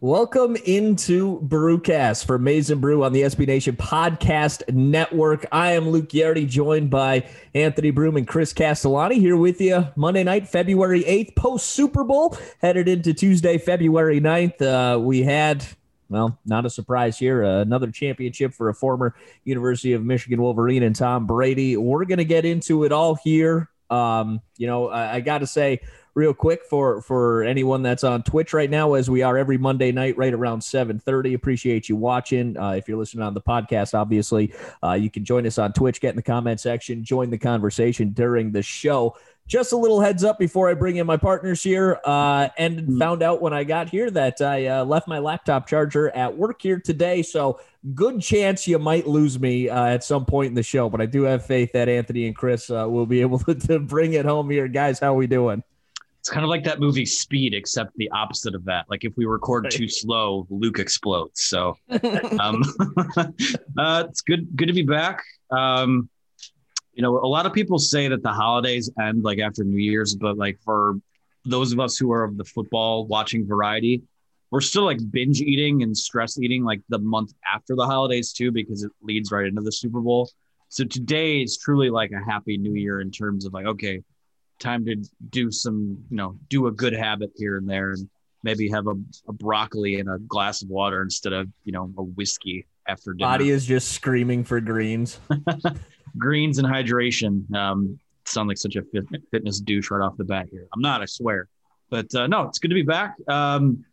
Welcome into Brewcast for Maize n Brew on the SB Nation Podcast Network. I am Luke Yardy, joined by Anthony Broome and Chris Castellani here with you Monday night, February 8th, post Super Bowl, headed into Tuesday, February 9th. Uh, we had, well, not a surprise here, uh, another championship for a former University of Michigan Wolverine and Tom Brady. We're going to get into it all here. Um, you know, I, I got to say, real quick for for anyone that's on Twitch right now, as we are every Monday night, right around seven thirty. Appreciate you watching. Uh, if you're listening on the podcast, obviously, uh, you can join us on Twitch. Get in the comment section, join the conversation during the show. Just a little heads up before I bring in my partners here. Uh, and mm-hmm. found out when I got here that I uh, left my laptop charger at work here today. So good chance you might lose me uh, at some point in the show. But I do have faith that Anthony and Chris uh, will be able to, to bring it home here, guys. How we doing? It's kind of like that movie Speed, except the opposite of that. Like if we record too slow, Luke explodes. So um, uh, it's good good to be back. Um, you know, a lot of people say that the holidays end like after New Year's, but like for those of us who are of the football watching variety, we're still like binge eating and stress eating like the month after the holidays too, because it leads right into the Super Bowl. So today is truly like a happy new year in terms of like, okay, time to do some, you know, do a good habit here and there and maybe have a, a broccoli and a glass of water instead of, you know, a whiskey after dinner. Body is just screaming for greens. greens and hydration. Um, sound like such a fit, fitness douche right off the bat here. I'm not, I swear. But uh, no, it's good to be back. Um,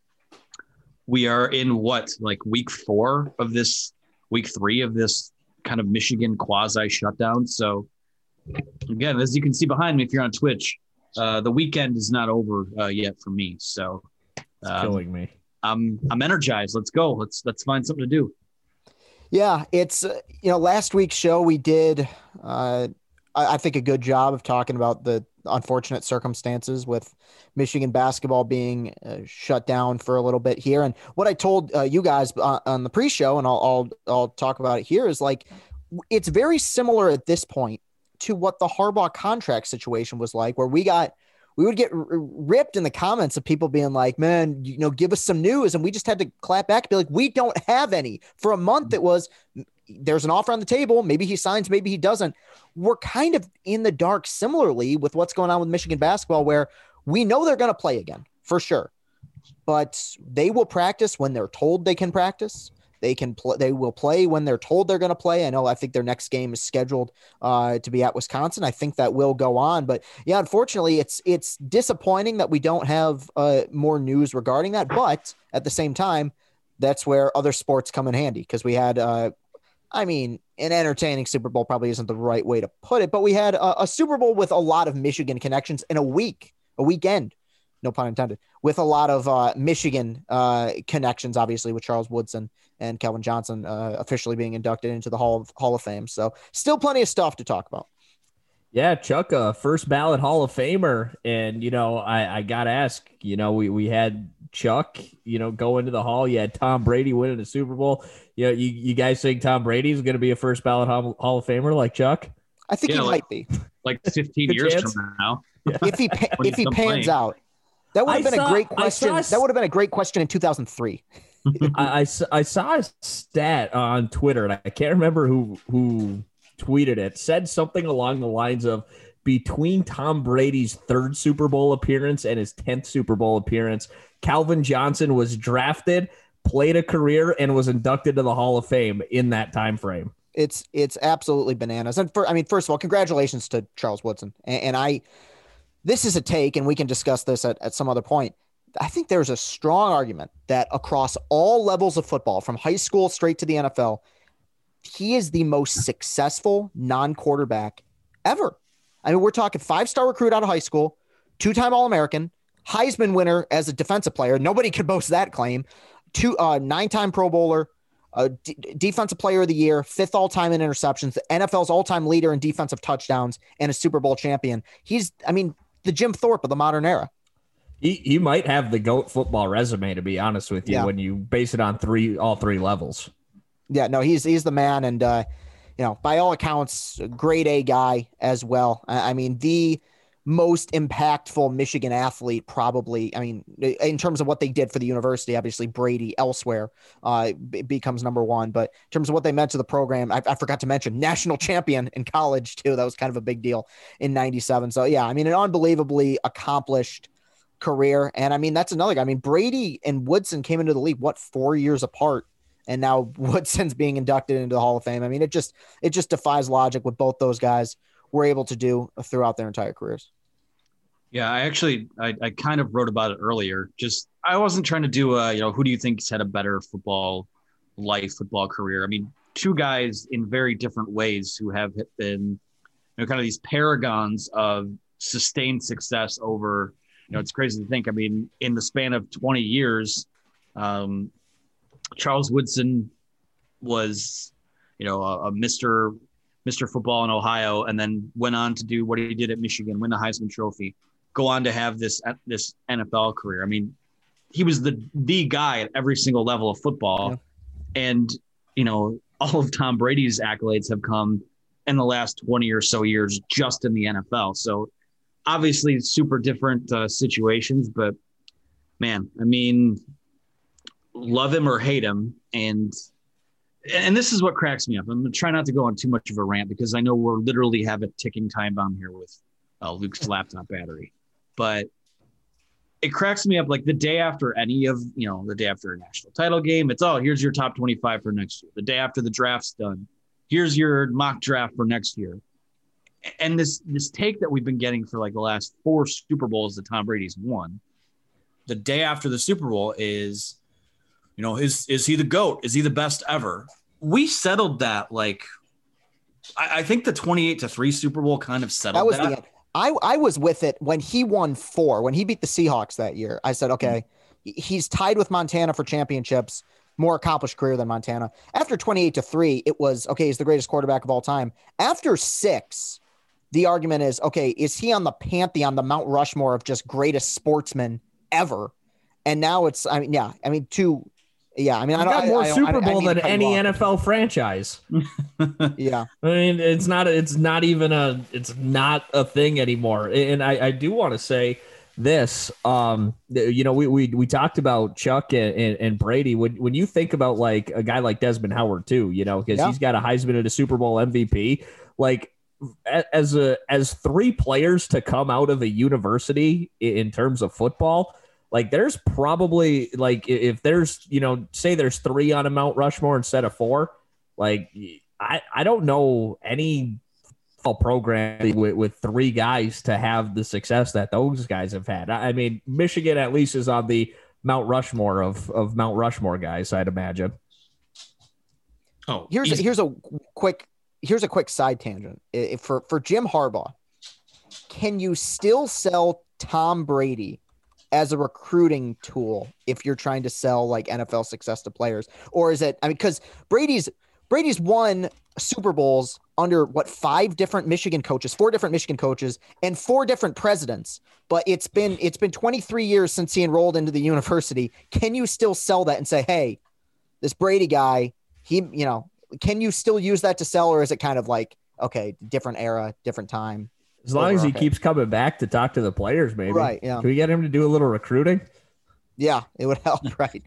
we are in what, like week four of this, week three of this kind of Michigan quasi shutdown. So again, as you can see behind me, if you're on Twitch, uh, the weekend is not over uh, yet for me. So, um, killing me. I'm I'm energized. Let's go. Let's let's find something to do. Yeah, it's uh, you know last week's show we did. Uh, I, I think a good job of talking about the unfortunate circumstances with Michigan basketball being uh, shut down for a little bit here. And what I told uh, you guys on, on the pre-show, and I'll, I'll I'll talk about it here, is like it's very similar at this point to what the Harbaugh contract situation was like, where we got we would get r- ripped in the comments of people being like, "Man, you know, give us some news," and we just had to clap back and be like, "We don't have any." For a month, it was there's an offer on the table. Maybe he signs, maybe he doesn't. We're kind of in the dark, similarly with what's going on with Michigan basketball, where we know they're going to play again for sure, but they will practice when they're told they can practice. They can play. They will play when they're told they're going to play. I know. I think their next game is scheduled uh, to be at Wisconsin. I think that will go on. But yeah, unfortunately, it's it's disappointing that we don't have uh, more news regarding that. But at the same time, that's where other sports come in handy because we had. Uh, I mean, an entertaining Super Bowl probably isn't the right way to put it, but we had a, a Super Bowl with a lot of Michigan connections in a week, a weekend no pun intended, with a lot of uh, Michigan uh, connections, obviously with Charles Woodson and Calvin Johnson uh, officially being inducted into the Hall of Hall of Fame. So still plenty of stuff to talk about. Yeah, Chuck, a first ballot Hall of Famer, and you know, I, I gotta ask, you know, we we had Chuck, you know, go into the Hall. You had Tom Brady winning the Super Bowl. You know, you, you guys think Tom Brady is going to be a first ballot Hall, Hall of Famer like Chuck? I think yeah, he like, might be. Like 15 years chance. from now. Yeah. If he if he pans playing. out, that would have been saw, a great question. A, that would have been a great question in 2003. I, I, I saw a stat on Twitter, and I can't remember who who tweeted it. Said something along the lines of between Tom Brady's third Super Bowl appearance and his tenth Super Bowl appearance, Calvin Johnson was drafted, played a career, and was inducted to the Hall of Fame in that time frame. It's it's absolutely bananas. And for I mean, first of all, congratulations to Charles Woodson. And, and I, this is a take, and we can discuss this at, at some other point. I think there's a strong argument that across all levels of football, from high school straight to the NFL, he is the most successful non quarterback ever. I mean, we're talking five star recruit out of high school, two time All American, Heisman winner as a defensive player. Nobody could boast that claim. Two uh, nine time Pro Bowler, uh, D- defensive player of the year, fifth all time in interceptions, the NFL's all time leader in defensive touchdowns, and a Super Bowl champion. He's, I mean, the Jim Thorpe of the modern era. He, he might have the goat football resume to be honest with you yeah. when you base it on three all three levels. Yeah, no, he's he's the man, and uh, you know, by all accounts, grade A guy as well. I, I mean, the most impactful Michigan athlete, probably. I mean, in terms of what they did for the university, obviously Brady elsewhere uh, b- becomes number one. But in terms of what they meant to the program, I, I, forgot to mention national champion in college too. That was kind of a big deal in '97. So yeah, I mean, an unbelievably accomplished career. And I mean, that's another guy. I mean, Brady and Woodson came into the league what four years apart. And now Woodson's being inducted into the Hall of Fame. I mean, it just it just defies logic what both those guys were able to do throughout their entire careers. Yeah, I actually I, I kind of wrote about it earlier. Just I wasn't trying to do a you know who do you think's had a better football life, football career. I mean, two guys in very different ways who have been you know kind of these paragons of sustained success over you know it's crazy to think. I mean, in the span of 20 years, um, Charles Woodson was you know a, a Mr. Mr. Football in Ohio, and then went on to do what he did at Michigan, win the Heisman Trophy, go on to have this this NFL career. I mean, he was the the guy at every single level of football, yeah. and you know all of Tom Brady's accolades have come in the last twenty or so years just in the NFL. So obviously, super different uh, situations, but man, I mean, love him or hate him, and and this is what cracks me up. I'm gonna try not to go on too much of a rant because I know we're literally have a ticking time bomb here with uh, Luke's laptop battery, but it cracks me up. Like the day after any of you know the day after a national title game, it's oh here's your top 25 for next year. The day after the draft's done, here's your mock draft for next year. And this this take that we've been getting for like the last four Super Bowls that Tom Brady's won, the day after the Super Bowl is you know, is is he the goat? Is he the best ever? We settled that like I, I think the 28 to 3 Super Bowl kind of settled that. Was that. The, I, I was with it when he won four, when he beat the Seahawks that year. I said, okay, mm-hmm. he's tied with Montana for championships, more accomplished career than Montana. After 28 to 3, it was okay, he's the greatest quarterback of all time. After six, the argument is okay, is he on the pantheon, the Mount Rushmore of just greatest sportsmen ever? And now it's, I mean, yeah, I mean, two yeah, I mean, I got more I, Super Bowl than any NFL franchise. yeah, I mean, it's not. It's not even a. It's not a thing anymore. And I, I do want to say this. Um, you know, we we we talked about Chuck and, and, and, Brady. When when you think about like a guy like Desmond Howard too, you know, because yeah. he's got a Heisman and a Super Bowl MVP. Like as a as three players to come out of a university in terms of football like there's probably like if there's you know say there's three on a Mount Rushmore instead of four, like I I don't know any program with, with three guys to have the success that those guys have had. I mean, Michigan at least is on the Mount Rushmore of of Mount Rushmore guys, I'd imagine. Oh, here's a, here's a quick here's a quick side tangent. If for for Jim Harbaugh, can you still sell Tom Brady as a recruiting tool if you're trying to sell like NFL success to players? Or is it I mean cuz Brady's Brady's won Super Bowls under what five different Michigan coaches, four different Michigan coaches and four different presidents. But it's been it's been 23 years since he enrolled into the university. Can you still sell that and say, "Hey, this Brady guy, he, you know, can you still use that to sell or is it kind of like okay, different era, different time? As long as he keeps coming back to talk to the players, maybe. Right. Yeah. Can we get him to do a little recruiting? Yeah, it would help. Right.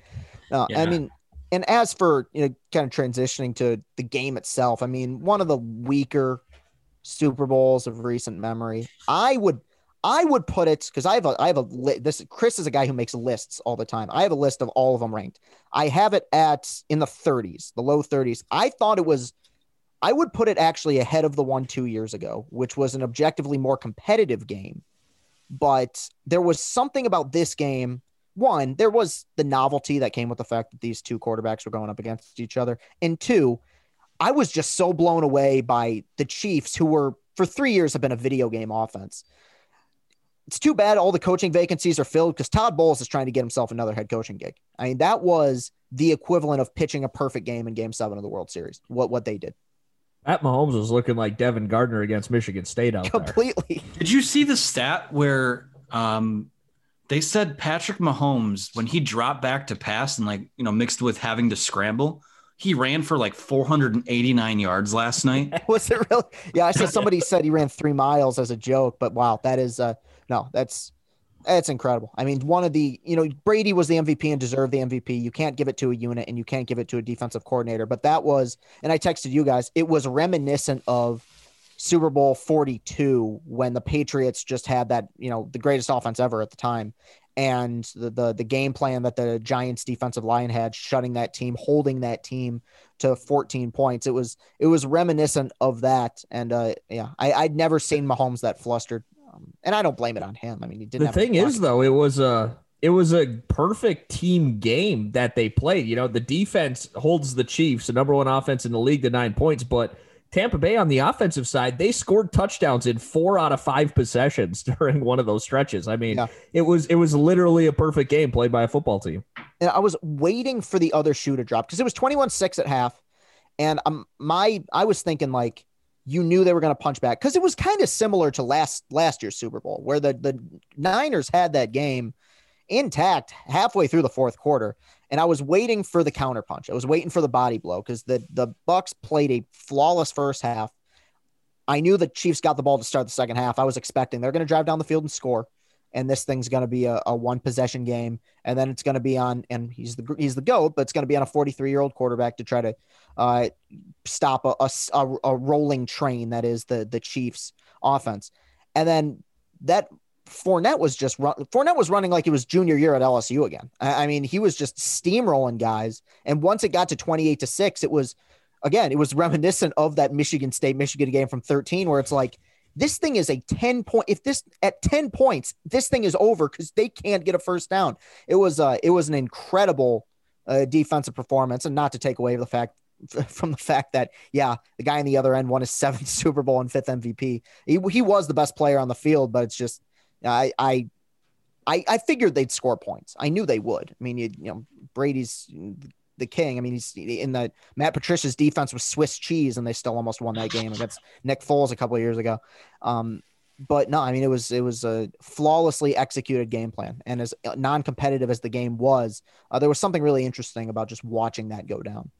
No, yeah. I mean, and as for you know, kind of transitioning to the game itself, I mean, one of the weaker Super Bowls of recent memory. I would, I would put it because I have a, I have a li- this. Chris is a guy who makes lists all the time. I have a list of all of them ranked. I have it at in the 30s, the low 30s. I thought it was I would put it actually ahead of the one two years ago, which was an objectively more competitive game. But there was something about this game. One, there was the novelty that came with the fact that these two quarterbacks were going up against each other. And two, I was just so blown away by the Chiefs, who were for three years have been a video game offense. It's too bad all the coaching vacancies are filled because Todd Bowles is trying to get himself another head coaching gig. I mean, that was the equivalent of pitching a perfect game in game seven of the World Series, what, what they did. Pat Mahomes was looking like Devin Gardner against Michigan State out Completely. There. Did you see the stat where um, they said Patrick Mahomes, when he dropped back to pass and like, you know, mixed with having to scramble, he ran for like 489 yards last night. Was it really? Yeah, I saw somebody said he ran three miles as a joke, but wow, that is uh no, that's that's incredible. I mean, one of the you know Brady was the MVP and deserved the MVP. You can't give it to a unit and you can't give it to a defensive coordinator. But that was, and I texted you guys, it was reminiscent of Super Bowl 42 when the Patriots just had that you know the greatest offense ever at the time, and the, the the game plan that the Giants defensive line had, shutting that team, holding that team to 14 points. It was it was reminiscent of that, and uh, yeah, I, I'd never seen Mahomes that flustered, um, and I don't blame it on him. I mean, he didn't. The thing is, though, it was a it was a perfect team game that they played. You know, the defense holds the Chiefs, the number one offense in the league, to nine points, but Tampa Bay on the offensive side, they scored touchdowns in four out of five possessions during one of those stretches. I mean, yeah. it was it was literally a perfect game played by a football team. And I was waiting for the other shoe to drop because it was 21-6 at half. And um, my I was thinking like you knew they were going to punch back because it was kind of similar to last last year's Super Bowl where the the Niners had that game intact halfway through the fourth quarter and I was waiting for the counterpunch. I was waiting for the body blow because the the Bucs played a flawless first half. I knew the Chiefs got the ball to start the second half. I was expecting they're going to drive down the field and score, and this thing's going to be a, a one possession game, and then it's going to be on. And he's the he's the goat, but it's going to be on a 43 year old quarterback to try to uh, stop a, a, a rolling train that is the the Chiefs offense, and then that Fournette was just run. Fournette was running like it was junior year at LSU again. I, I mean, he was just steamrolling guys. And once it got to 28 to six, it was again, it was reminiscent of that Michigan State Michigan game from 13, where it's like, this thing is a 10 point. If this at 10 points, this thing is over because they can't get a first down. It was uh it was an incredible uh, defensive performance, and not to take away the fact from the fact that yeah, the guy on the other end won his seventh Super Bowl and fifth MVP. He, he was the best player on the field, but it's just I, I, I, I figured they'd score points. I knew they would. I mean, you, you know, Brady's the king. I mean, he's in the Matt Patricia's defense was Swiss cheese, and they still almost won that game against Nick Foles a couple of years ago. Um, but no, I mean, it was it was a flawlessly executed game plan, and as non-competitive as the game was, uh, there was something really interesting about just watching that go down.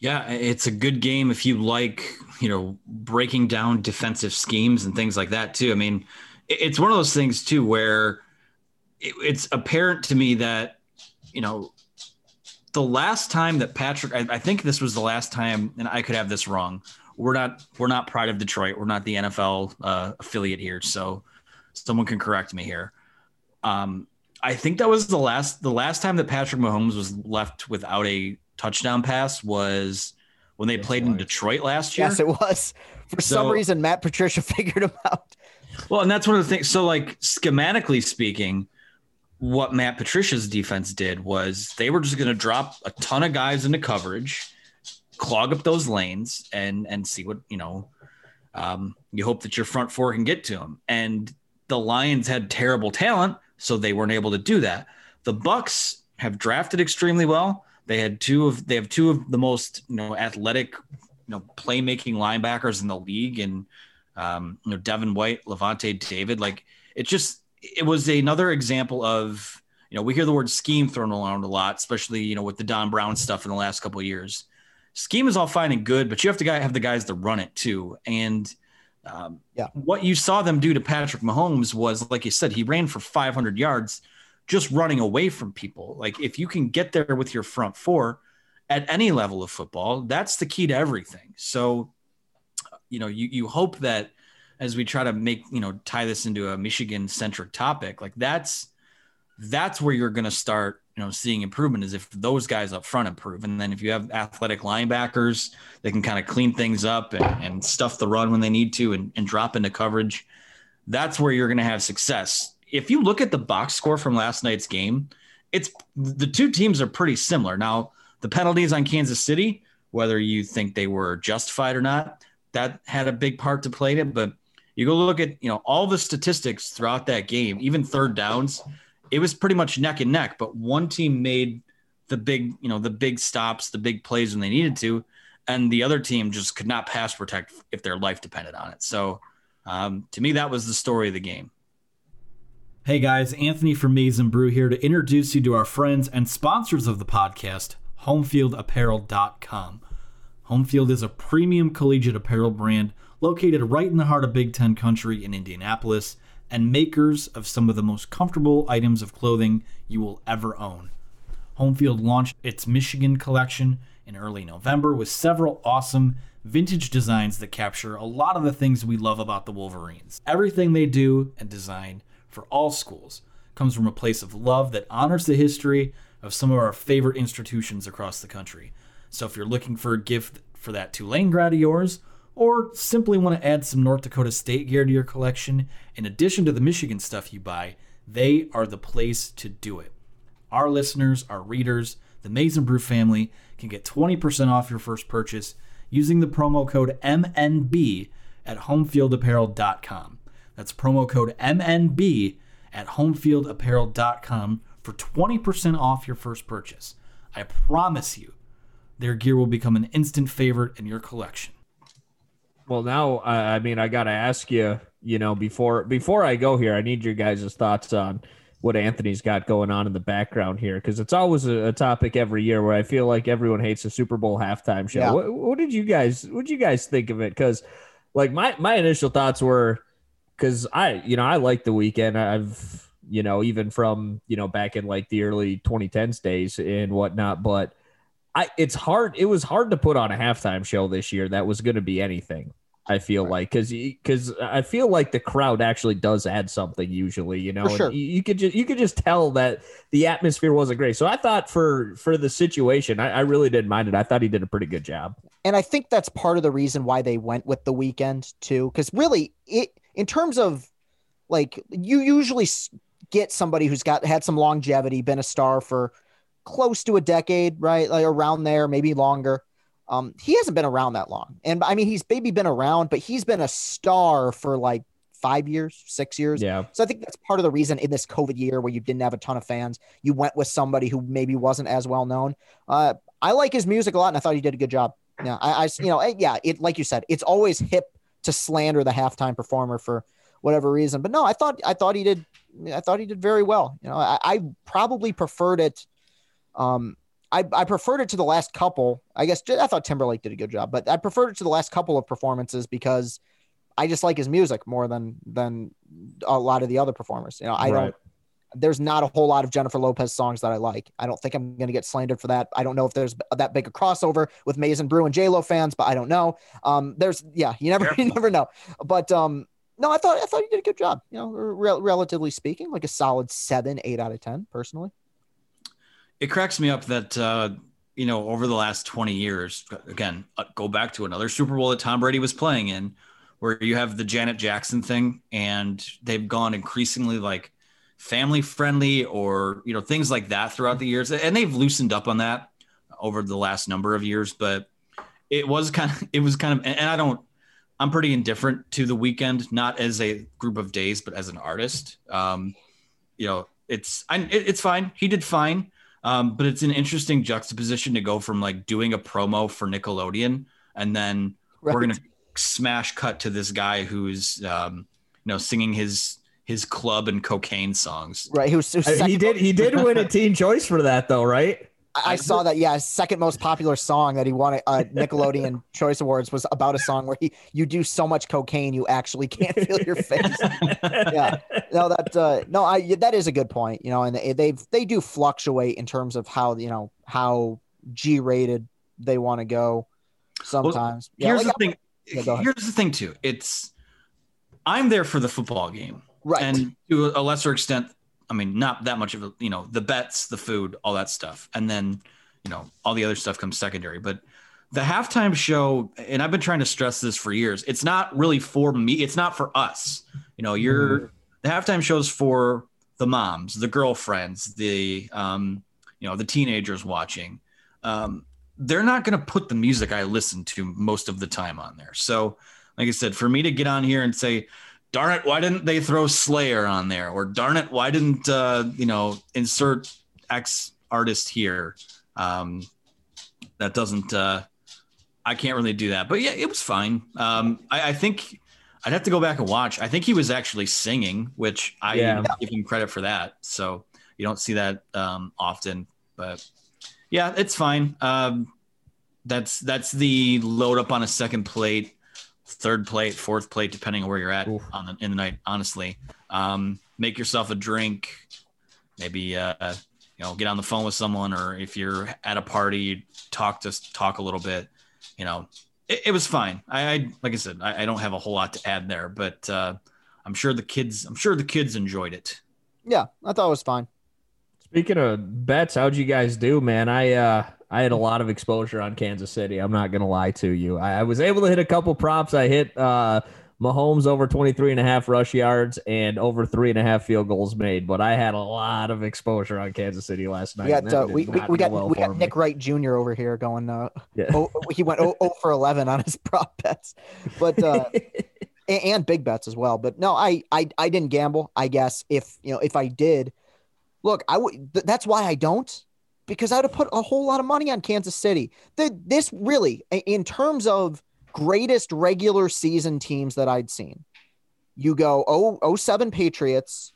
Yeah, it's a good game if you like, you know, breaking down defensive schemes and things like that too. I mean, it's one of those things too where it's apparent to me that, you know, the last time that Patrick, I, I think this was the last time, and I could have this wrong. We're not, we're not Pride of Detroit. We're not the NFL uh, affiliate here, so someone can correct me here. Um, I think that was the last, the last time that Patrick Mahomes was left without a touchdown pass was when they played in Detroit last year. Yes, it was. For so, some reason, Matt Patricia figured him out. Well, and that's one of the things. So, like schematically speaking, what Matt Patricia's defense did was they were just going to drop a ton of guys into coverage, clog up those lanes, and and see what you know. Um, you hope that your front four can get to them. And the Lions had terrible talent, so they weren't able to do that. The Bucs have drafted extremely well. They had two of they have two of the most you know athletic, you know playmaking linebackers in the league, and um, you know Devin White, Lavonte David. Like it just it was another example of you know we hear the word scheme thrown around a lot, especially you know with the Don Brown stuff in the last couple of years. Scheme is all fine and good, but you have to have the guys to run it too. And um, yeah, what you saw them do to Patrick Mahomes was, like you said, he ran for 500 yards just running away from people. Like if you can get there with your front four at any level of football, that's the key to everything. So, you know, you you hope that as we try to make, you know, tie this into a Michigan centric topic, like that's that's where you're going to start, you know, seeing improvement is if those guys up front improve. And then if you have athletic linebackers they can kind of clean things up and, and stuff the run when they need to and, and drop into coverage, that's where you're going to have success if you look at the box score from last night's game, it's the two teams are pretty similar. Now, the penalties on Kansas City, whether you think they were justified or not, that had a big part to play in it. But you go look at you know all the statistics throughout that game, even third downs, it was pretty much neck and neck. But one team made the big you know the big stops, the big plays when they needed to, and the other team just could not pass protect if their life depended on it. So um, to me, that was the story of the game. Hey guys, Anthony from Maize n Brew here to introduce you to our friends and sponsors of the podcast, HomefieldApparel.com. Homefield is a premium collegiate apparel brand located right in the heart of Big Ten country in Indianapolis and makers of some of the most comfortable items of clothing you will ever own. Homefield launched its Michigan collection in early November with several awesome vintage designs that capture a lot of the things we love about the Wolverines. Everything they do and design for all schools comes from a place of love that honors the history of some of our favorite institutions across the country. So if you're looking for a gift for that Tulane grad of yours, or simply want to add some North Dakota State gear to your collection, in addition to the Michigan stuff you buy, they are the place to do it. Our listeners, our readers, the Maize n Brew family can get 20% off your first purchase using the promo code MNB at homefieldapparel.com. That's promo code MNB at homefieldapparel.com for 20% off your first purchase. I promise you, their gear will become an instant favorite in your collection. Well, now I mean I got to ask you, you know, before before I go here, I need your guys' thoughts on what Anthony's got going on in the background here because it's always a, a, topic every year where I feel like everyone hates the Super Bowl halftime show. Yeah. What, what, did you guys what did you guys think of it? Because like my my initial thoughts were because I you know I like the Weeknd. I've you know even from you know back in like the early 2010s days and whatnot, but I it's hard. It was hard to put on a halftime show this year that was going to be anything. I feel right. like because because I feel like the crowd actually does add something usually, you know. Sure. You, you, could just you could just tell that the atmosphere wasn't great. So I thought for for the situation, I, I really didn't mind it. I thought he did a pretty good job. And I think that's part of the reason why they went with the Weeknd too, because really it in terms of like you usually get somebody who's got had some longevity, been a star for close to a decade, right? Like around there, maybe longer. Um, he hasn't been around that long. And I mean, he's maybe been around, but he's been a star for like five years, six years. Yeah. So I think that's part of the reason in this COVID year where you didn't have a ton of fans, you went with somebody who maybe wasn't as well known. Uh, I like his music a lot, and I thought he did a good job. Yeah, I, I you know, yeah, it like you said, it's always hip to slander the halftime performer for whatever reason, but no, I thought I thought he did, I thought he did very well. You know, I, I probably preferred it. Um, I, I preferred it to the last couple. I guess I thought Timberlake did a good job, but I preferred it to the last couple of performances because I just like his music more than than a lot of the other performers. You know, I right. don't. There's not a whole lot of Jennifer Lopez songs that I like. I don't think I'm going to get slandered for that. I don't know if there's that big a crossover with Maize n Brew and J Lo fans, but I don't know. Um, there's yeah, you never you never know. But um, no, I thought I thought you did a good job. You know, re- relatively speaking, like a solid seven, eight out of ten, personally it cracks me up that uh, you know over the last 20 years again uh, go back to another super bowl that tom brady was playing in where you have the janet jackson thing and they've gone increasingly like family friendly or you know things like that throughout the years and they've loosened up on that over the last number of years but it was kind of it was kind of and i don't i'm pretty indifferent to the Weeknd not as a group of days but as an artist. Um you know it's I, it's fine. He did fine um, but it's an interesting juxtaposition to go from like doing a promo for Nickelodeon and then right. we're gonna smash cut to this guy who's um, you know singing his his club and cocaine songs. Right. He was, was he did he did win a teen choice for that though, right? I, saw that. Yeah, second most popular song that he won at uh, Nickelodeon Choice Awards was about a song where he you do so much cocaine you actually can't feel your face. yeah, no, that uh, no, I that is a good point. You know, and they they they do fluctuate in terms of how you know how G rated they want to go. Sometimes. Well, here's yeah, like, the thing. Yeah, here's the thing too. It's I'm there for the football game, right? And to a lesser extent, I mean, not that much of a, you know, the bets, the food, all that stuff. And then, you know, all the other stuff comes secondary. But the halftime show, and I've been trying to stress this for years, it's not really for me. It's not for us. You know, you're mm-hmm. the halftime shows for the moms, the girlfriends, the, um, you know, the teenagers watching. Um, they're not going to put the music I listen to most of the time on there. So, like I said, for me to get on here and say, darn it, why didn't they throw Slayer on there? Or darn it, why didn't uh, you know insert X artist here? Um, that doesn't. Uh, I can't really do that, but yeah, it was fine. Um, I, I think I'd have to go back and watch. I think he was actually singing, which I Yeah. give him credit for that. So you don't see that um, often, but yeah, it's fine. Um, that's that's the load up on a second plate, third plate, fourth plate, depending on where you're at Oof. on the, in the night. Honestly, um, make yourself a drink, maybe uh, you know get on the phone with someone, or if you're at a party, talk to talk a little bit. You know, it, it was fine. I, I like I said, I, I don't have a whole lot to add there, but uh, I'm sure the kids, I'm sure the kids enjoyed it. Yeah, I thought it was fine. Speaking of bets, how'd you guys do, man? I uh I had a lot of exposure on Kansas City. I'm not gonna lie to you. I, I was able to hit a couple props. I hit uh Mahomes over 23 and a half rush yards and over three and a half field goals made, but I had a lot of exposure on Kansas City last night. We got uh, we, we, we got well we got. Nick Wright Jr. over here going. Uh, Yeah. oh, he went 0, 0 for 11 on his prop bets, but uh, and, and big bets as well. But no, I, I I didn't gamble. I guess if you know if I did, look, I would. Th- that's why I don't because I'd have put a whole lot of money on Kansas City. The, this really, in terms of greatest regular season teams that I'd seen, you go oh, 07 Patriots,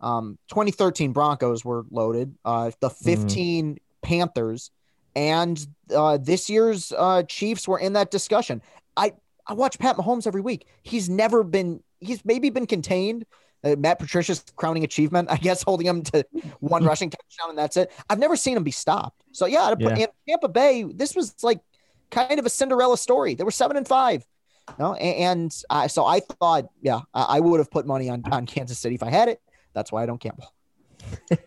um, 2013 Broncos were loaded, uh, the 15 Panthers, and uh, this year's uh, Chiefs were in that discussion. I I watch Pat Mahomes every week. He's never been. He's maybe been contained. Uh, Matt Patricia's crowning achievement, I guess, holding him to one rushing touchdown and that's it. I've never seen him be stopped. So yeah, to put, Yeah. in Tampa Bay, this was like kind of a Cinderella story. They were seven and five. No, a- and uh, so I thought, yeah, I, I would have put money on on Kansas City if I had it. That's why I don't gamble.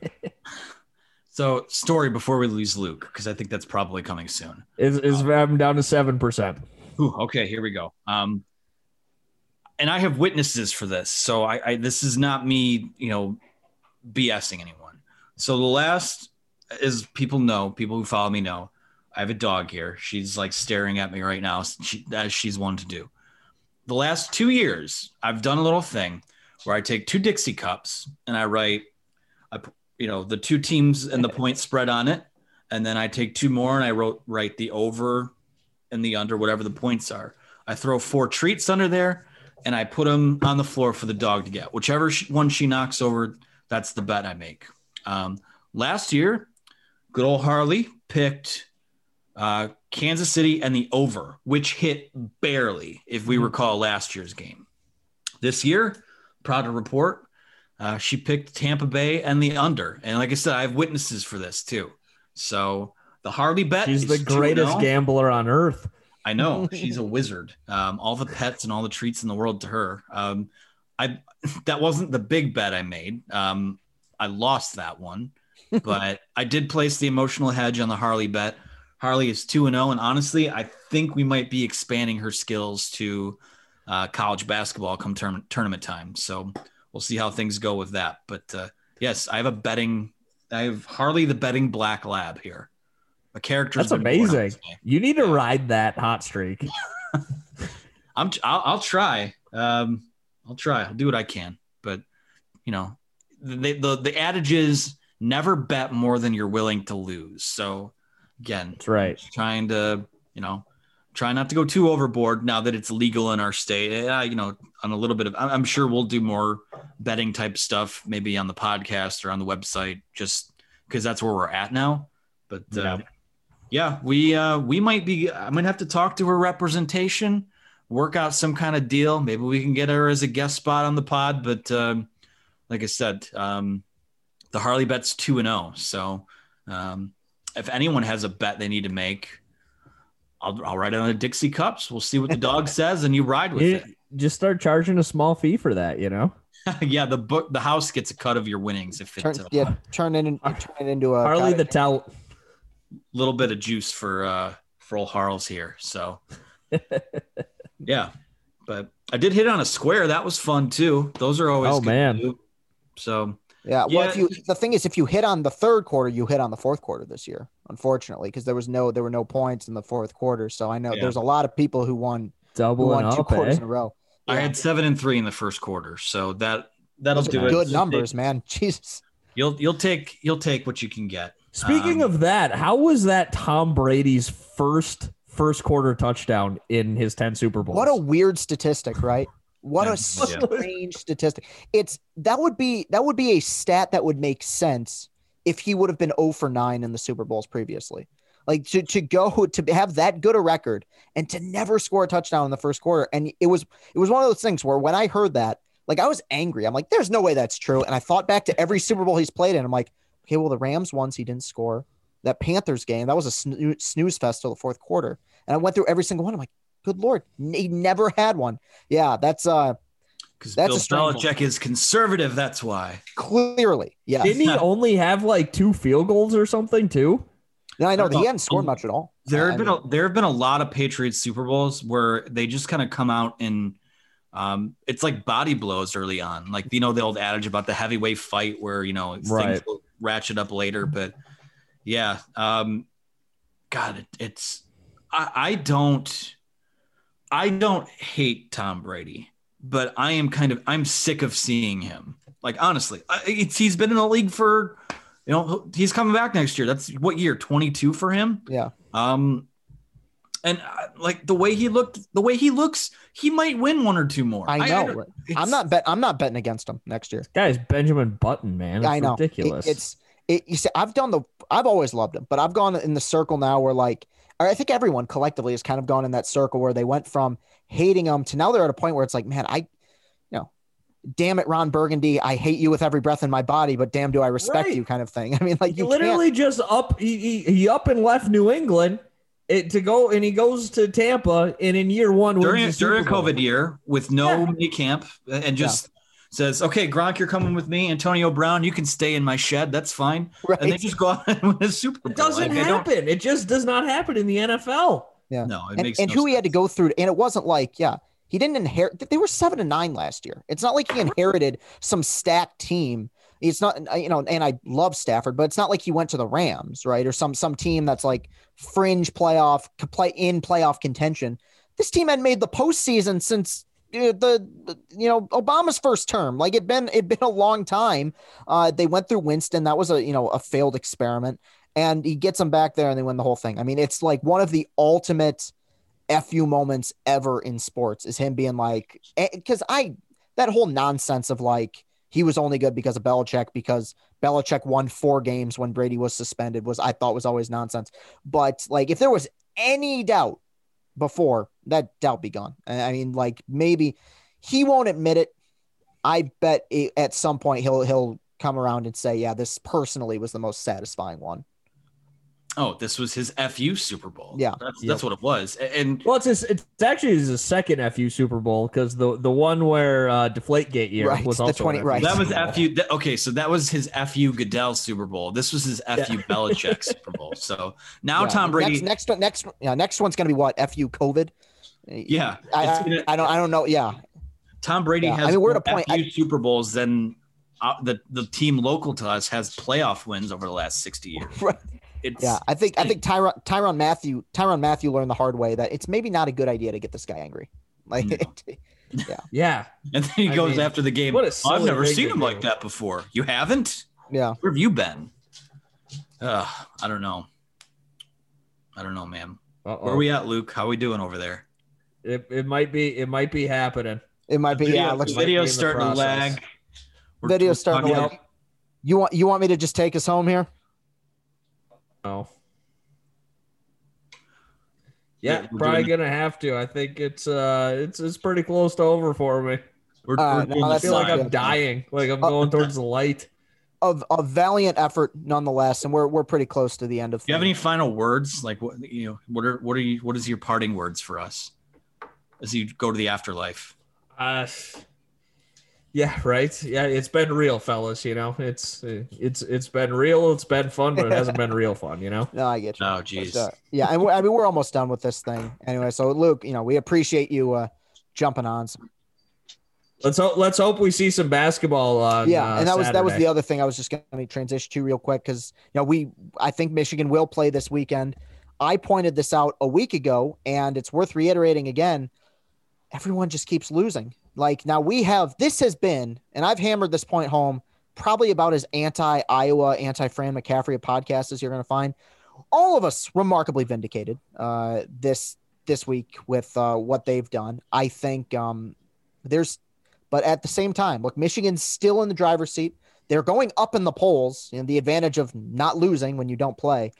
So, story before we lose Luke, because I think that's probably coming soon. Is is I'm down to seven percent. Ooh, okay, here we go. Um, and I have witnesses for this, so I, I this is not me, you know, BSing anyone. So the last, as people know, people who follow me know, I have a dog here. She's like staring at me right now, she, as she's one to do. The last two years, I've done a little thing where I take two Dixie cups and I write, I, you know, the two teams and the point spread on it, and then I take two more and I wrote write the over and the under, whatever the points are. I throw four treats under there and I put them on the floor for the dog to get. Whichever one she knocks over, that's the bet I make. Um, last year, good old Harley picked uh, Kansas City and the over, which hit barely, if we recall last year's game. This year, proud to report, uh, she picked Tampa Bay and the under. And like I said, I have witnesses for this too. So the Harley bet She's is the 2-0. greatest gambler on earth. I know she's a wizard. Um, all the pets and all the treats in the world to her. Um, I that wasn't the big bet I made. Um, I lost that one, but I did place the emotional hedge on the Harley bet. Harley is two and zero, and honestly, I think we might be expanding her skills to uh, college basketball come term- tournament time. So we'll see how things go with that. But uh, yes, I have a betting. I have Harley the betting black lab here. A character. That's amazing. You need to ride that hot streak. I'm I'll, I'll try. Um, I'll try. I'll do what I can. But you know, the the the adage is never bet more than you're willing to lose. So again, That's right. trying to you know try not to go too overboard now that it's legal in our state. Uh, you know, on a little bit of I'm I'm sure we'll do more betting type stuff maybe on the podcast or on the website just because that's where we're at now. But uh, Yeah. Yeah, we uh, we might be. I'm gonna have to talk to her representation, work out some kind of deal. Maybe we can get her as a guest spot on the pod. But um, like I said, um, the Harley bet's two and zero. So um, if anyone has a bet they need to make, I'll, I'll write it on the Dixie cups. We'll see what the dog says, and you ride with You it. just start charging a small fee for that, you know? yeah, the book, the house gets a cut of your winnings if it's Turn, a yeah, turn it, in, turn it into a Harley the cottage- tout. Little bit of juice for uh for old Harles here. So yeah. But I did hit on a square. That was fun too. Those are always Oh, good man. do. So Yeah, well, Yeah. if you the thing is, if you hit on the third quarter, you hit on the fourth quarter this year, unfortunately, because there was no there were no points in the fourth quarter. So I know Yeah. there's a lot of people who won who Doubling won two up, quarters eh? in a row. I had seven and three in the first quarter. So that that'll Those are do it. good numbers, man. Jesus. You'll you'll take you'll take what you can get. Speaking Um, of that, how was that Tom Brady's first first quarter touchdown in his 10 Super Bowls? What a weird statistic, right? What a strange statistic. It's that would be that would be a stat that would make sense if he would have been 0 for 9 in the Super Bowls previously. Like to, to go to have that good a record and to never score a touchdown in the first quarter. And it was it was one of those things where when I heard that, like I was angry. I'm like, there's no way that's true. And I thought back to every Super Bowl he's played in. I'm like, okay, well, the Rams once he didn't score. That Panthers game, that was a snoo- snooze fest till the fourth quarter. And I went through every single one. I'm like, good lord, he never had one. Yeah, that's uh Because That's Bill a strange one. Belichick is conservative. That's why. clearly, yeah. Didn't he only have like two field goals or something too? No, I know I he hadn't scored much at all. There I have been mean, a, there have been a lot of Patriots Super Bowls where they just kind of come out and um, it's like body blows early on, like you know the old adage about the heavyweight fight where you know Right. things will ratchet up later. But yeah, um, God, it, it's I, I don't I don't hate Tom Brady, but I am kind of I'm sick of seeing him. Like honestly, it's, he's been in the league for you know he's coming back next year. That's what year 22 for him. yeah. Um, and uh, like the way he looked, the way he looks, he might win one or two more. I know. don't- I'm not bet. I'm not betting against him next year. Guy's Benjamin Button, man. It's I know. It- ridiculous. it's it. You see, I've done the. I've always loved him, but I've gone in the circle now where like I think everyone collectively has kind of gone in that circle where they went from hating him to now they're at a point where it's like, man, I, you know, damn it, Ron Burgundy, I hate you with every breath in my body, but damn, do I respect Right. you, kind of thing. I mean, like he you can't- literally just up he, he, he up and left New England it, to go and he goes to Tampa and in year one during the during. COVID year with no Yeah. mini camp uh, and just says, "Okay, Gronk, you're coming with me. Antonio Brown, you can stay in my shed. That's fine." right? And they just go out and win a Super Bowl. It doesn't Like, happen. It just does not happen in the NFL. Yeah. No, it and, makes and no who he had to go through, and it wasn't like, yeah, he didn't inherit. They were seven and nine last year. It's not like he inherited some stacked team. It's not, you know, and I love Stafford, but it's not like he went to the Rams, right, or some some team that's like fringe playoff, play in playoff contention. This team had made the postseason since uh, the you know Obama's first term. Like it'd been it'd been a long time. Uh, they went through Winston. That was a you know a failed experiment, and he gets them back there and they win the whole thing. I mean, it's like one of the ultimate fu moments ever in sports is him being like because I that whole nonsense of like he was only good because of Belichick because Belichick won four games when Brady was suspended was I thought was always nonsense. But like if there was any doubt before that doubt be gone. I mean, like maybe he won't admit it. I bet it, at some point he'll he'll come around and say, yeah, this personally was the most satisfying one. Oh, this was his FU Super Bowl. Yeah. that's Yep. that's what it was. And Well, it's his, it's actually his second FU Super Bowl because the the one where uh, Deflategate year Right, was the 20 an right. that was FU. th- Okay, so that was his FU Goodell Super Bowl. This was his FU Belichick Super Bowl. So now Yeah, Tom Brady. Next, next, one- next, yeah, next one's gonna be what? Fu COVID. yeah, I, I, gonna- I don't, I don't know. Yeah, Tom Brady Yeah, I mean, we're more at a point- FU I- Super Bowls than uh, the the team local to us has playoff wins over the last sixty years. Right. It's, yeah. I think, I think Tyrann, Tyrann Mathieu, Tyrann Mathieu learned the hard way that it's maybe not a good idea to get this guy angry. Like, No. yeah. And then he I goes mean, after the game. what a "Oh, I've never seen him do." like that before. You haven't? yeah, Where have you been? Uh, I don't know. I don't know, man. Where Uh-oh. are we at, Luke? How we doing over there? It, it might be it might be happening. it might be. Video, yeah, it looks might be video's in starting to process. lag. We're- Video's starting to talking- lag. you want, you want me to just take us home here? Oh. Yeah, Yeah, probably doing gonna have to. I think it's uh it's it's pretty close to over for me. We're, Uh, we're no, I feel like I'm dying. Like I'm Uh, going towards the light. Of a valiant effort, nonetheless, and we're we're pretty close to the end of. Do you have any final words? Like what you know? What are what are you? What is your parting words for us as you go to the afterlife? Uh yeah, right. Yeah, it's been real, fellas. You know, it's it's it's been real. It's been fun, but it hasn't been real fun. You know. No, I get you. Oh, jeez. uh, yeah, and we're, I mean we're almost done with this thing anyway. So Luke, you know we appreciate you uh, jumping on. Let's hope. Let's hope we see some basketball. On, yeah, uh, and that was that was the other thing I was just going to transition to real quick because you know we I think Michigan will play this weekend. I pointed this out a week ago, and it's worth reiterating again. Everyone just keeps losing. Like now we have this has been, and I've hammered this point home probably about as anti Iowa, anti Fran McCaffery podcast as you're going to find. All of us remarkably vindicated uh, this this week with uh, what they've done. I think um, There's, but at the same time, look, Michigan's still in the driver's seat. They're going up in the polls, and the advantage of not losing when you don't play.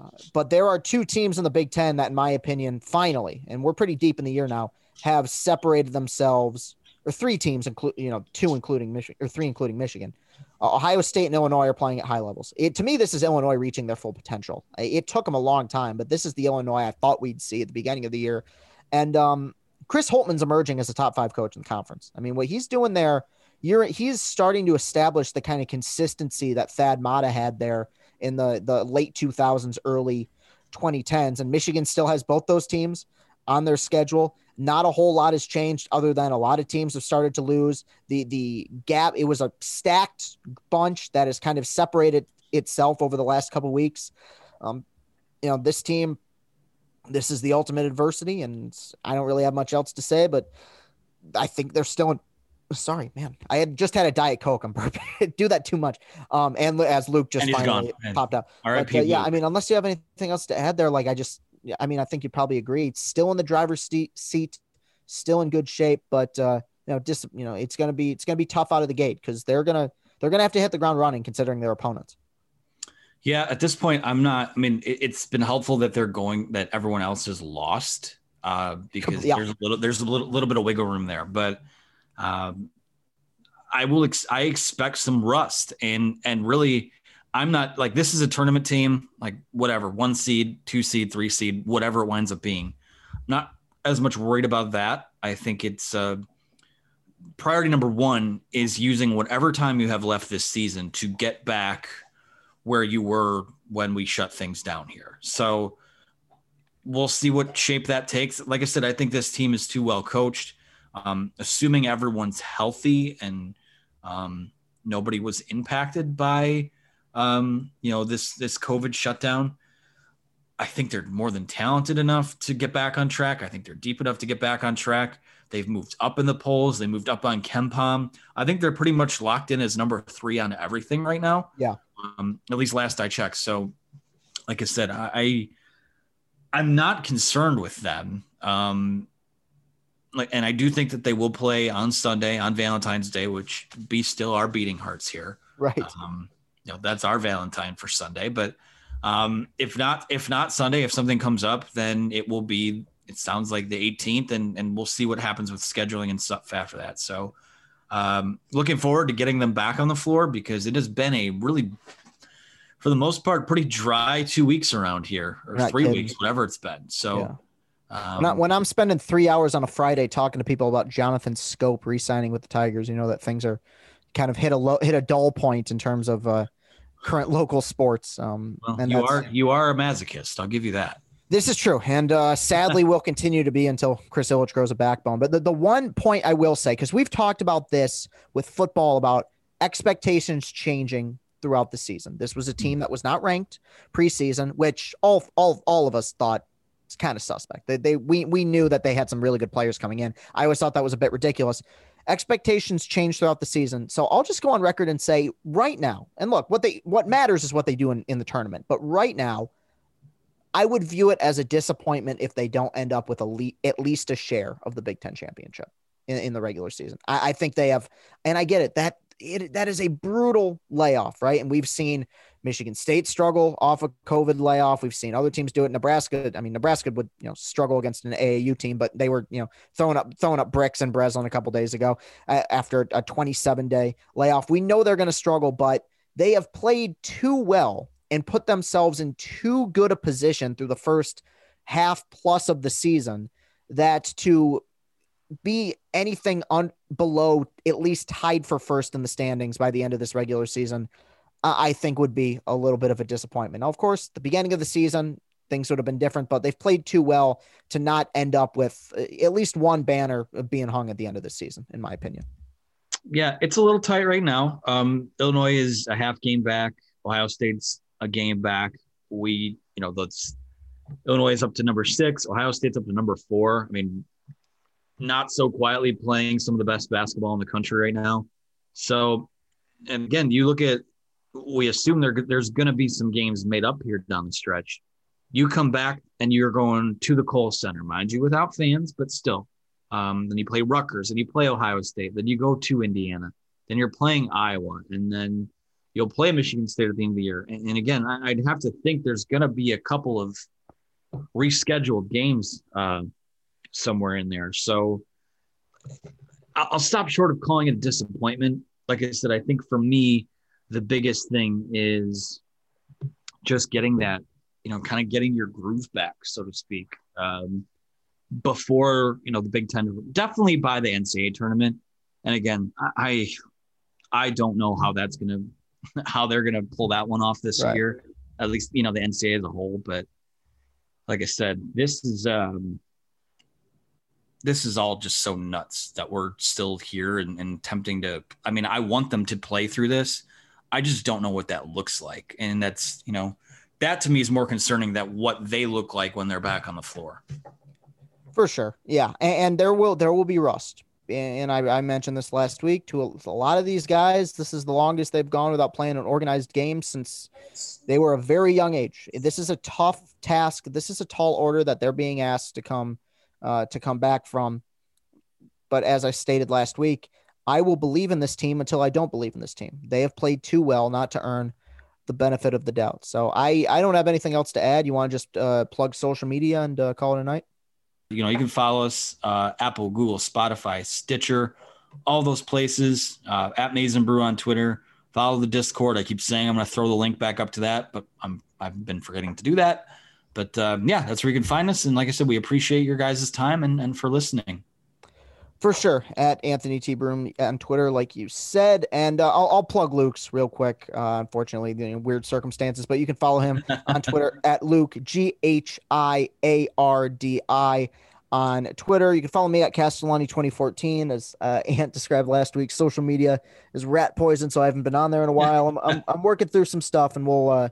Uh, but there are two teams in the Big Ten that, in my opinion, finally, and we're pretty deep in the year now, have separated themselves, or three teams, include you know, two including Michigan, or three including Michigan. Uh, Ohio State and Illinois are playing at high levels. It, to me, this is Illinois reaching their full potential. It took them a long time, but this is the Illinois I thought we'd see at the beginning of the year. And um, Chris Holtmann's emerging as a top five coach in the conference. I mean, what he's doing there, you're he's starting to establish the kind of consistency that Thad Matta had there in the the late 2000s, early 2010s, and Michigan still has both those teams on their schedule. Not a whole lot has changed other than a lot of teams have started to lose. The the gap, it was a stacked bunch that has kind of separated itself over the last couple weeks. Um, you know, this team, this is the ultimate adversity, and I don't really have much else to say, but I think they're still in, sorry, man. I had just had a diet coke. I'm burping. Do that too much. Um, and as Luke just finally popped up. All right, uh, yeah. I mean, unless you have anything else to add there, like I just I mean, I think you probably agree. It's Still in the driver's seat, still in good shape, but uh, you know, just you know, it's gonna be it's gonna be tough out of the gate because they're gonna they're gonna have to hit the ground running considering their opponents. Yeah, at this point, I'm not. I mean, it, has been helpful that they're going that everyone else is lost uh, because yeah. there's a little there's a little, little bit of wiggle room there, but. Um, I will. Ex- I expect some rust, and and really, I'm not like this is a tournament team, like whatever, one seed, two seed, three seed, whatever it winds up being. I'm not as much worried about that. I think it's uh, priority number one is using whatever time you have left this season to get back where you were when we shut things down here. So we'll see what shape that takes. Like I said, I think this team is too well coached. Um, assuming everyone's healthy and um, nobody was impacted by um, you know, this this COVID shutdown. I think they're more than talented enough to get back on track. I think they're deep enough to get back on track. They've moved up in the polls. They moved up on KenPom. I think they're pretty much locked in as number three on everything right now. Yeah. Um, at least last I checked. So, like I said, I, I am not concerned with them. Um, like, and I do think that they will play on Sunday on Valentine's Day, which be still our beating hearts here. Right. Um, you know that's our Valentine for Sunday. But um, if not, if not Sunday, if something comes up, then it will be. It sounds like the 18th, and and we'll see what happens with scheduling and stuff after that. So, um, looking forward to getting them back on the floor because it has been a really, for the most part, pretty dry two weeks around here or three kidding. weeks, whatever it's been. So. Yeah. Um, when, I, when I'm spending three hours on a Friday talking to people about Jonathan Schoop re-signing with the Tigers, you know that things are kind of hit a low, hit a dull point in terms of uh, current local sports. Um, well, and you are you are a masochist. I'll give you that. This is true, and uh, sadly, will continue to be until Chris Ilitch grows a backbone. But the, the one point I will say, because we've talked about this with football about expectations changing throughout the season. This was a team that was not ranked preseason, which all all all of us thought it's kind of suspect. They, they we we knew that they had some really good players coming in. I always thought that was a bit ridiculous expectations change throughout the season. So I'll just go on record and say right now, and look, what they what matters is what they do in, in the tournament. But right now, I would view it as a disappointment if they don't end up with a le- at least a share of the Big Ten championship in, in the regular season. I, I think they have, and I get it that it, that is a brutal layoff, right? And we've seen Michigan State struggle off a COVID layoff. We've seen other teams do it. Nebraska, I mean, Nebraska would you know struggle against an AAU team, but they were you know throwing up throwing up bricks in Breslin a couple days ago uh, after a 27 day layoff. We know they're going to struggle, but they have played too well and put themselves in too good a position through the first half plus of the season that to be anything on below at least tied for first in the standings by the end of this regular season, I think would be a little bit of a disappointment. Now, of course, the beginning of the season, things would have been different, but they've played too well to not end up with uh, at least one banner being hung at the end of the season, in my opinion. Yeah, it's a little tight right now. Um, Illinois is a half game back. Ohio State's a game back. We, you know, that's Illinois is up to number six. Ohio State's up to number four. I mean, not so quietly playing some of the best basketball in the country right now. So, and again, you look at, we assume there, there's going to be some games made up here down the stretch. You come back and you're going to the Kohl Center, mind you, without fans, but still. Um, then you play Rutgers, and you play Ohio State. Then you go to Indiana. Then you're playing Iowa, and then you'll play Michigan State at the end of the year. And, and again, I, would have to think there's going to be a couple of rescheduled games uh, somewhere in there. So I'll stop short of calling it a disappointment. Like I said, I think for me, the biggest thing is just getting that, you know, kind of getting your groove back, so to speak, um, before you know the Big Ten. Definitely by the NCAA tournament. And again, I I don't know how that's gonna how they're gonna pull that one off this right. year. At least you know the NCAA as a whole. But like I said, this is um, this is all just so nuts that we're still here and, and tempting to. I mean, I want them to play through this. I just don't know what that looks like, and that's you know that to me is more concerning that what they look like when they're back on the floor. For sure, yeah, and, and there will there will be rust, and I, I mentioned this last week to a, a, lot of these guys. This is the longest they've gone without playing an organized game since they were a very young age. This is a tough task. This is a tall order that they're being asked to come uh, to come back from. But as I stated last week, I will believe in this team until I don't believe in this team. They have played too well not to earn the benefit of the doubt. So I, I don't have anything else to add. You want to just uh, plug social media and uh, call it a night? You know, you can follow us uh, Apple, Google, Spotify, Stitcher, all those places. Uh, at Maize n Brew on Twitter. Follow the Discord. I keep saying I'm going to throw the link back up to that, but I'm I've been forgetting to do that. But um, yeah, that's where you can find us. And like I said, we appreciate your guys' time and, and for listening. For sure, at Anthony T. Broom on Twitter, like you said, and uh, I'll, I'll, plug Luke's real quick. Uh, unfortunately, you know, weird circumstances, but you can follow him on Twitter at Luke G H I A R D I on Twitter. You can follow me at Castellani 2014, as uh, Ant described last week. Social media is rat poison, so I haven't been on there in a while. I'm, I'm, I'm working through some stuff, and we'll uh,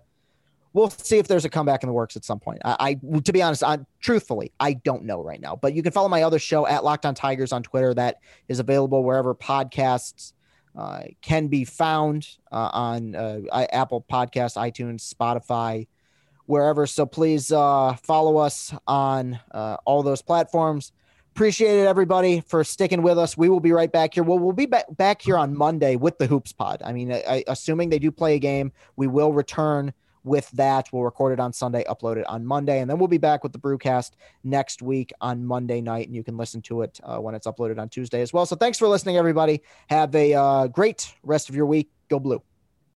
we'll see if there's a comeback in the works at some point. I, I to be honest, I, truthfully, I don't know right now. But you can follow my other show at Locked On Tigers on Twitter. That is available wherever podcasts uh, can be found uh, on uh, Apple Podcast, iTunes, Spotify, wherever. So please uh, follow us on uh, all those platforms. Appreciate it, everybody, for sticking with us. We will be right back here. We'll, we'll be back, back here on Monday with the Hoops Pod. I mean, I, assuming they do play a game, we will return with that. We'll record it on Sunday, upload it on Monday, and then we'll be back with the Brewcast next week on Monday night, and you can listen to it uh, when it's uploaded on Tuesday as well. So thanks for listening, everybody. Have a uh, great rest of your week. Go Blue.